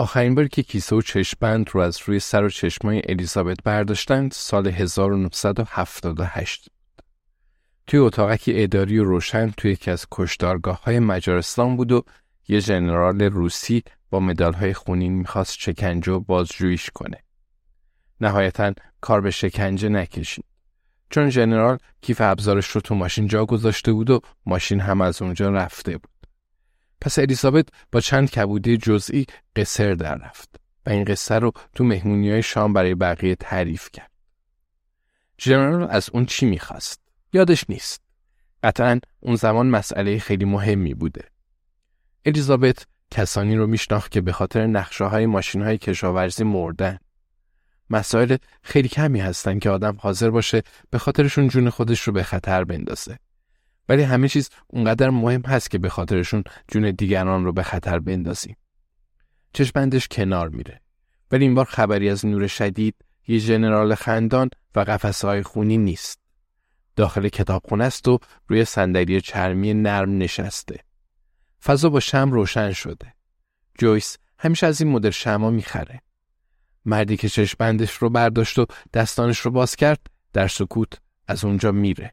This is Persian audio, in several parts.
آخرین بار که کیسه و چشمبند رو از روی سر و چشمای الیزابت برداشتند سال 1978 توی اتاقکی اداری و روشن توی یکی از کشدارگاه های مجارستان بود و یه ژنرال روسی با مدال های خونین می‌خواست شکنجه و بازجوییش کنه. نهایتا کار به شکنجه نکشید. چون ژنرال کیف ابزارش رو تو ماشین جا گذاشته بود و ماشین هم از اونجا رفته بود. پس الیزابت با چند کبوده جزئی قصر در رفت و این قصه رو تو مهمونی های شام برای بقیه تعریف کرد. ژنرال از اون چی می‌خواست؟ یادش نیست. قطعا اون زمان مسئله خیلی مهمی بوده. الیزابت کسانی رو میشناخت که به خاطر نقشه های ماشین های کشاورزی مردن. مسائل خیلی کمی هستن که آدم حاضر باشه به خاطرشون جون خودش رو به خطر بندازه. ولی همه چیز اونقدر مهم هست که به خاطرشون جون دیگران رو به خطر بندازیم. چشمندش کنار میره. ولی این بار خبری از نور شدید یه ژنرال خندان و قفسه های خونی نیست. داخل کتابخونه است و روی صندلی چرمی نرم نشسته. فضا با شم روشن شده. جویس همیشه از این مدل شما می‌خره. مردی که چشمندش رو برداشت و دستانش رو باز کرد در سکوت از اونجا میره.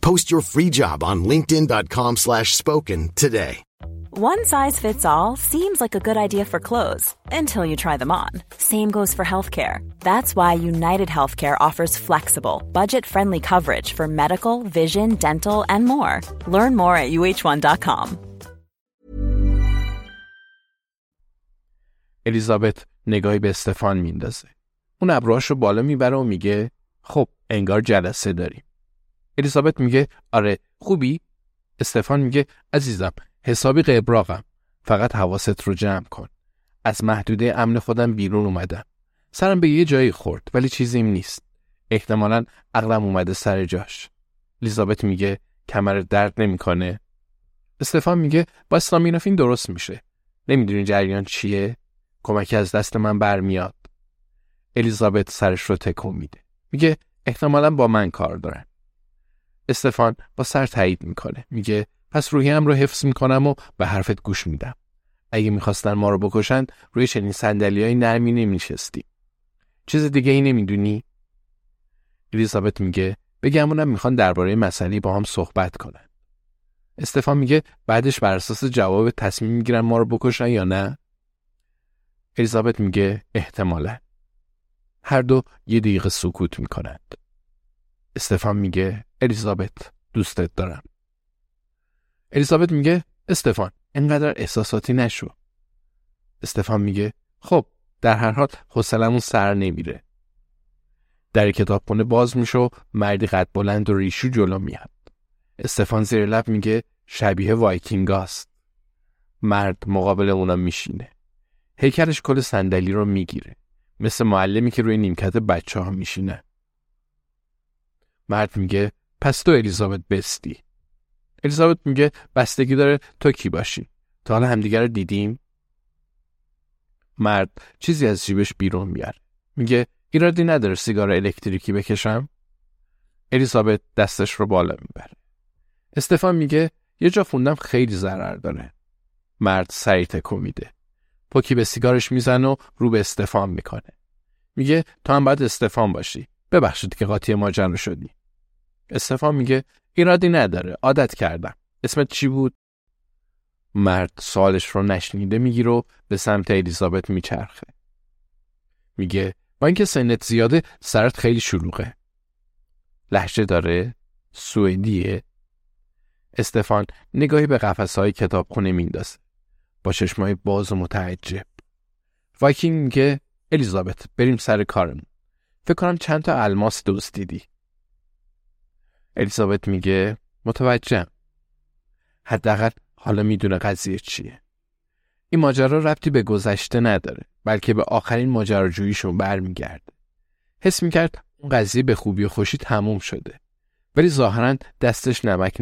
Post your free job on linkedin.com/spoken today. One size fits all seems like a good idea for clothes until you try them on. Same goes for healthcare. That's why United Healthcare offers flexible, budget-friendly coverage for medical, vision, dental, and more. Learn more at uh1.com. الیزابت نگاهی به استفان میندازه. اون ابروهاش رو بالا میبره و میگه خب انگار جلسه داریم. الیزابت میگه آره خوبی؟ استفان میگه عزیزم حسابی قبراقم. فقط حواست رو جمع کن. از محدوده امن خودم بیرون اومدم. سرم به یه جایی خورد ولی چیزیم نیست. احتمالا عقلم اومده سر جاش. الیزابت میگه کمر درد نمی‌کنه. استفان میگه با اسلامینوفین درست میشه. نمی‌دونی جریان چیه؟ کمکی از دست من برمیاد. الیزابت سرش رو تکون میده. میگه احتمالا با من کار دارن. استفان با سر تایید می‌کنه. میگه پس روحیم رو حفظ می‌کنم و به حرفت گوش میدم. اگه می‌خواستن ما رو بکشند روی چنین سندلی های نرمی نمیشستی. چیز دیگه ای نمی‌دونی؟ الیزابت میگه بگمونم می‌خوان درباره مسئله با هم صحبت کنن. استفان میگه بعدش بر اساس جواب تصمیم می‌گیرن ما رو بکشن یا نه؟ الیزابت میگه احتمالا. هر دو یه دقیقه سکوت می‌کنند. استفان میگه الیزابت دوستت دارم. الیزابت میگه استفان انقدر احساساتی نشو. استفان میگه خب در هر حال حوصلمون سر نمیره. در کتابخونه باز میشه و مردی قد بلند و ریشو جلو میاد. استفان زیر لب میگه شبیه وایکینگاست. مرد مقابل اونا میشینه. هیکلش کل صندلی رو می‌گیره. مثل معلمی که روی نیمکت بچه ها میشینه. مرد میگه پس تو الیزابت بستی. الیزابت میگه بستگی داره تو کی باشی. تا حالا همدیگر رو دیدیم؟ مرد چیزی از جیبش بیرون میاره. میگه ایرادی نداره سیگار الکتریکی بکشم؟ الیزابت دستش رو بالا می‌بره. استفان میگه یه جا خوندم خیلی ضرر داره. مرد سریع تکون میده. پوکی به سیگارش می‌زنه و رو به استفان می‌کنه. میگه تو هم باید استفان باشی. ببخشید که قاطی ماجرا شدی. استفان میگه ایرادی نداره. عادت کردم. اسمت چی بود؟ مرد سالش رو نشنیده می‌گیره و به سمت الیزابت میچرخه. میگه با اینکه سنت زیاده سرت خیلی شلوغه لحجه داره سوئدیه استفان نگاهی به قفسهای کتابخونه میندازه با چشمای باز و متعجب وایکینگ میگه الیزابت بریم سر کارمون فکر کنم چند تا الماس دوست دیدی الیزابت میگه متوجهم. حداقل حالا می‌دونه قضیه چیه. این ماجرا ربطی به گذشته نداره بلکه به آخرین ماجراجوییشون برمیگرده. حس می‌کرد اون قضیه به خوبی و خوشی تموم شده ولی ظاهرا دستش نمک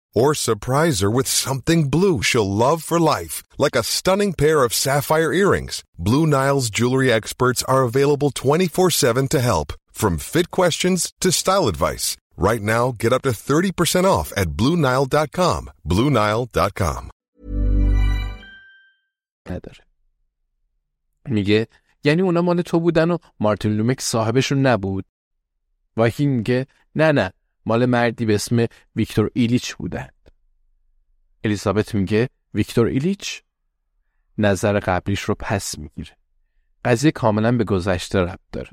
Or surprise her with something blue she'll love for life, like a stunning pair of sapphire earrings. Blue Nile's jewelry experts are available 24 7 to help, from fit questions to style advice. Right now, get up to 30% off at BlueNile.com. BlueNile.com. نداره میگه یعنی اونا مال تو بودن و مارتین لومک صاحبشون نبود وایکینگ میگه نه نه مال مردی به اسم ویکتور ایلیچ بودند الیزابت میگه ویکتور ایلیچ نظر قبلیش رو پس می‌گیره. قضیه کاملا به گذشته ربط داره.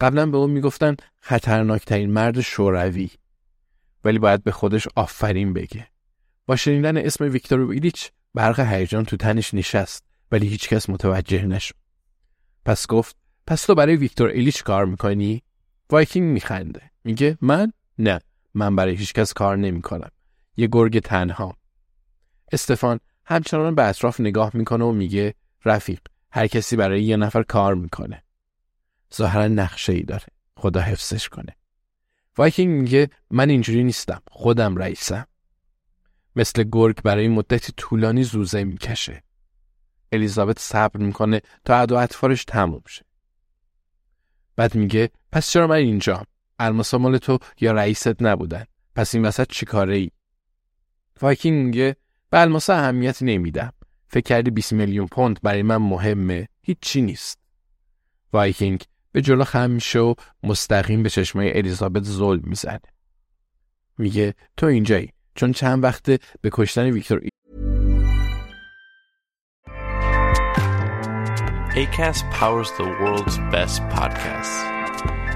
قبلا به اون می‌گفتن خطرناکترین مرد شوروی ولی باید به خودش آفرین بگه. با شنیدن اسم ویکتور ایلیچ برق هیجان تو تنش نشست ولی هیچکس متوجه نشد. پس گفت پس تو برای ویکتور ایلیچ کار می‌کنی؟ وایکینگ میخنده. میگه من؟ نه من برای هیچکس کار نمی‌کنم. یه گرگ تنها. استفان همچنان به اطراف نگاه می‌کنه و میگه رفیق هر کسی برای یه نفر کار می‌کنه. ظاهرا نقشه ای داره. خدا حفظش کنه. وایکینگ میگه من اینجوری نیستم. خودم رئیسم. مثل گرگ برای مدتی طولانی زوزه می‌کشه. الیزابت صبر می‌کنه تا عد و اطفارش تموم شه. بعد میگه پس چرا من اینجام؟ الماسا مال تو یا رئیست نبودن. پس این وسط چی کاره ای وایکینگ میگه به الماسا اهمیت نمیدم. فکر کردی 20 میلیون پوند برای من مهمه. هیچی نیست. وایکینگ به جلو خم میشه و مستقیم به چشمای الیزابت زل می‌زنه. میگه تو اینجایی. چون چند وقته به کشتن ویکتور Acast powers the world's best podcasts.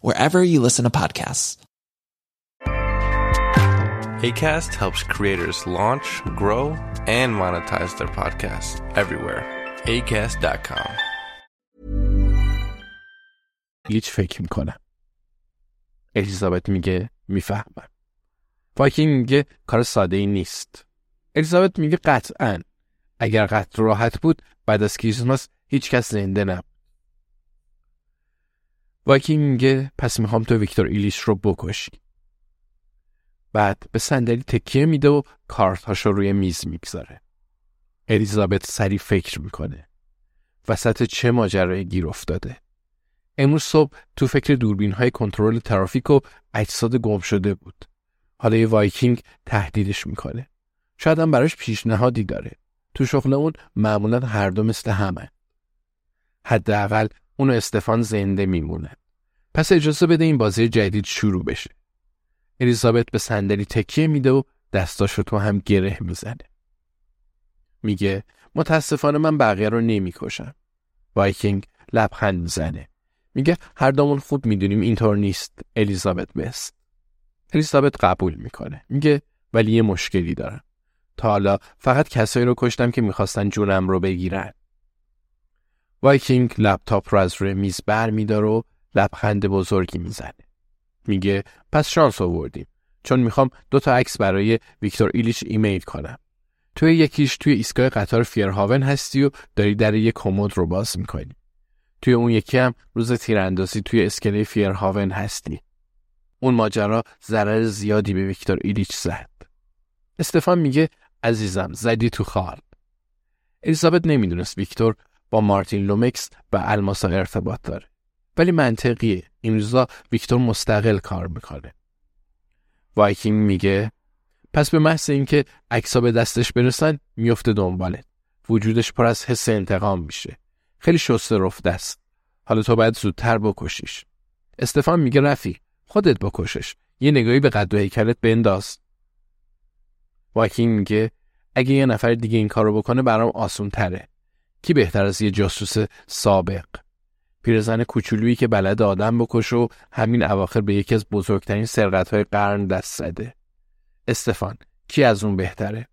wherever you listen to podcasts. ACAST helps creators launch, grow, and monetize their podcasts everywhere. ACAST.com. هیچ فکر می‌کنم الیزابت میگه می‌فهمم وایکینگ میگه کار ساده ای نیست الیزابت میگه قطعا اگر قتل راحت بود بعد از کریسمس هیچ کس زنده نبود وایکینگ میگه پس می‌خوام تو ویکتور ایلیچ رو بکشی بعد به صندلی تکیه میده و کارتهاش رو روی میز می‌گذاره. الیزابت سریع فکر می‌کنه. وسط چه ماجرایی گیر افتاده. امروز صبح تو فکر دوربین های کنترل ترافیک و اجساد گم شده بود. حالا یه وایکینگ تهدیدش می‌کنه. شاید هم براش پیشنهادی داره. تو شغل اون معمولا هر دو مثل همن. حداقل اون استفان زنده میمونه. پس اجازه بده این بازی جدید شروع بشه. الیزابت به صندلی تکیه میده و دستاشو تو هم گره می‌زنه. میگه متاسفانه من بقیه رو نمی‌کشم. وایکینگ لبخند می‌زنه. میگه هر دومون خوب می‌دونیم اینطور نیست الیزابت بست الیزابت قبول می‌کنه. میگه ولی یه مشکلی دارم. تا حالا فقط کسایی رو کشتم که می‌خواستن جونم رو بگیرن. وایکینگ لپتاپ رو از روی میز بر میداره و لبخند بزرگی می‌زنه. میگه پس شانس آوردیم. چون می‌خوام دو تا عکس برای ویکتور ایلیچ ایمیل کنم. توی یکیش توی ایستگاه قطار فیرهاون هستی و داری در یک کمد رو باز می‌کنی. توی اون یکی هم روز تیراندازی توی اسکله فیرهاون هستی. اون ماجرا ضرر زیادی به ویکتور ایلیچ زد. استفان میگه عزیزم زدی تو خال. الیزابت نمی‌دونست ویکتور با مارتین لومکس و الماسا ارتباط داره ولی منطقیه. این روزا ویکتور مستقل کار می‌کنه. وایکینگ میگه پس به محض اینکه عکسا به دستش برسن میفته دنبالت. وجودش پر از حس انتقام میشه. خیلی شسته رفته است حالا تو باید زودتر بکشیش. استفان میگه رفی خودت بکشش. یه نگاهی به قد و هیکلت بنداز. وایکینگ میگه اگه یه نفر دیگه این کارو بکنه برام آسون تره کی بهتر از یه جاسوس سابق؟ پیرزن کوچولویی که بلد آدم بکش و همین اواخر به یکی از بزرگترین های قرن دست زده. استفان کی از اون بهتره؟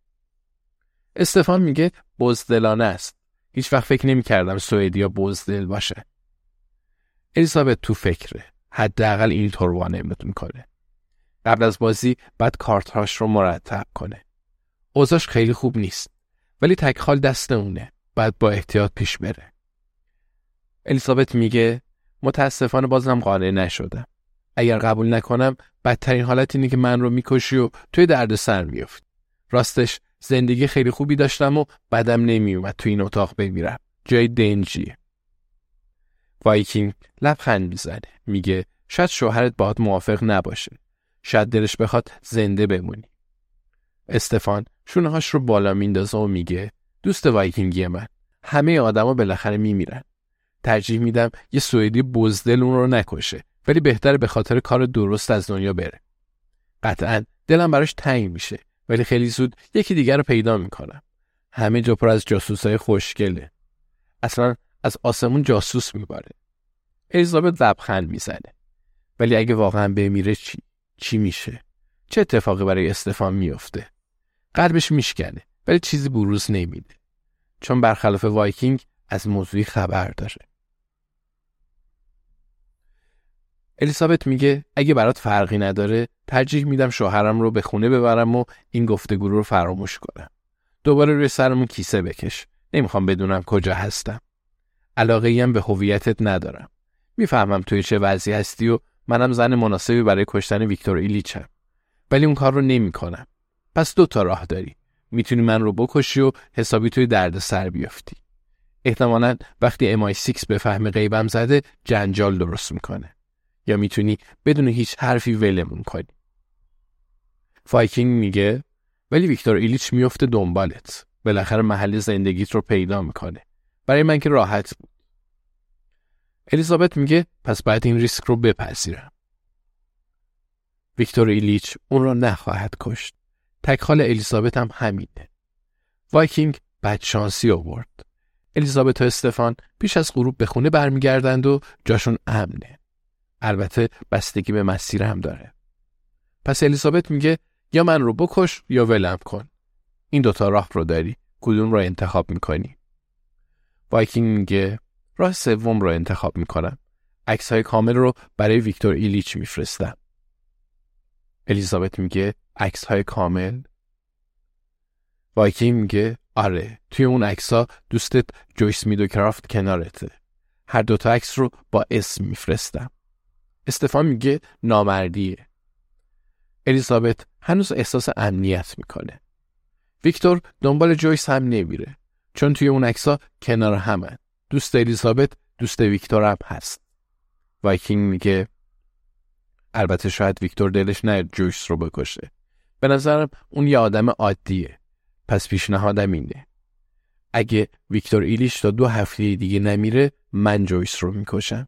استفان میگه بزدلانه است. هیچ وقت فکر نمی کردم سوئدیا بزدل باشه. الیزابت تو فکره. حداقل اینطور وانمود می‌کنه. قبل از بازی بعد کارتهاش رو مرتب کنه. اوضاش خیلی خوب نیست ولی تکخال دست اونه. بعد با احتیاط پیش بره. الیزابت میگه متاسفانه بازم قانع نشدم. اگر قبول نکنم بدترین حالت اینه که من رو می‌کشی و توی درد سر میافتی راستش زندگی خیلی خوبی داشتم و بدم نمیومد تو این اتاق بمیرم. جای دنجیه. وایکینگ لبخند می‌زنه. میگه شاید شوهرت باهات موافق نباشه. شاید دلش بخواد زنده بمونی. استفان شونهاش رو بالا میندازه و میگه دوست وایکینگی من. همه آدما بالاخره میمیرن. ترجیح میدم یه سوئدی بزدل اون رو نکشه ولی بهتره به خاطر کار درست از دنیا بره. قطعا دلم براش تنگ میشه ولی خیلی زود یکی دیگر رو پیدا می‌کنم. همه جا پر از جاسوسای خوشگله. اصلا از آسمون جاسوس میباره. الیزابت لبخند می‌زنه. ولی اگه واقعا بمیره چی؟ چی میشه؟ چه اتفاقی برای استفان میفته قلبش میشکنه. ولی چیزی بروز نمیده. چون برخلاف وایکینگ از موضوعی خبر داره. الیزابت میگه اگه برات فرقی نداره ترجیح میدم شوهرم رو به خونه ببرم و این گفتگو رو فراموش کنم. دوباره روی سرمون کیسه بکش. نمی‌خوام بدونم کجا هستم. علاقه هم به هویتت ندارم. می‌فهمم توی چه وضعی هستی و منم زن مناسبی برای کشتن ویکتور ایلیچم ولی اون کار رو نمی‌کنم. پس دو تا راه داری می‌تونی من رو بکشی و حسابی توی درد سر بیافتی. احتمالا وقتی MI6 بفهمه غیبم زده جنجال درست می‌کنه. یا می‌تونی بدون هیچ حرفی ولمون کنی. وایکینگ میگه ولی ویکتور ایلیچ میفته دنبالت. بالاخره محل زندگیت رو پیدا می‌کنه. برای من که راحت بود. الیزابت میگه پس باید این ریسک رو بپذیرم. ویکتور ایلیچ اون را نخواهد کشت. تکخال الیزابت هم همینه. وایکینگ بدشانسی آورد. الیزابت و استفان پیش از غروب به خونه برمیگردند و جاشون امنه. البته بستگی به مسیر هم داره. پس الیزابت میگه یا من رو بکش یا ولم کن. این دوتا راه رو داری کدوم رو انتخاب می‌کنی؟ وایکینگ میگه راه سوم رو انتخاب می‌کنم. عکس های کامل رو برای ویکتور ایلیچ میفرستم. الیزابت میگه عکس های کامل. وایکینگ میگه آره توی اون عکسا دوستت جویس میدوکرافت کنارته. هر دوتا عکس رو با اسم میفرستم. استفان میگه نامردیه. الیزابت هنوز احساس امنیت می‌کنه. ویکتور دنبال جویس هم نمیره چون توی اون عکسا کنار همن. دوست الیزابت دوست ویکتور هم هست. وایکینگ میگه البته شاید ویکتور دلش نیاد جویس رو بکشه. به نظرم اون یه آدم عادیه. پس پیشنهادم اینه. اگه ویکتور ایلیچ تا دو هفته دیگه نمیره من جویس رو می‌کشم.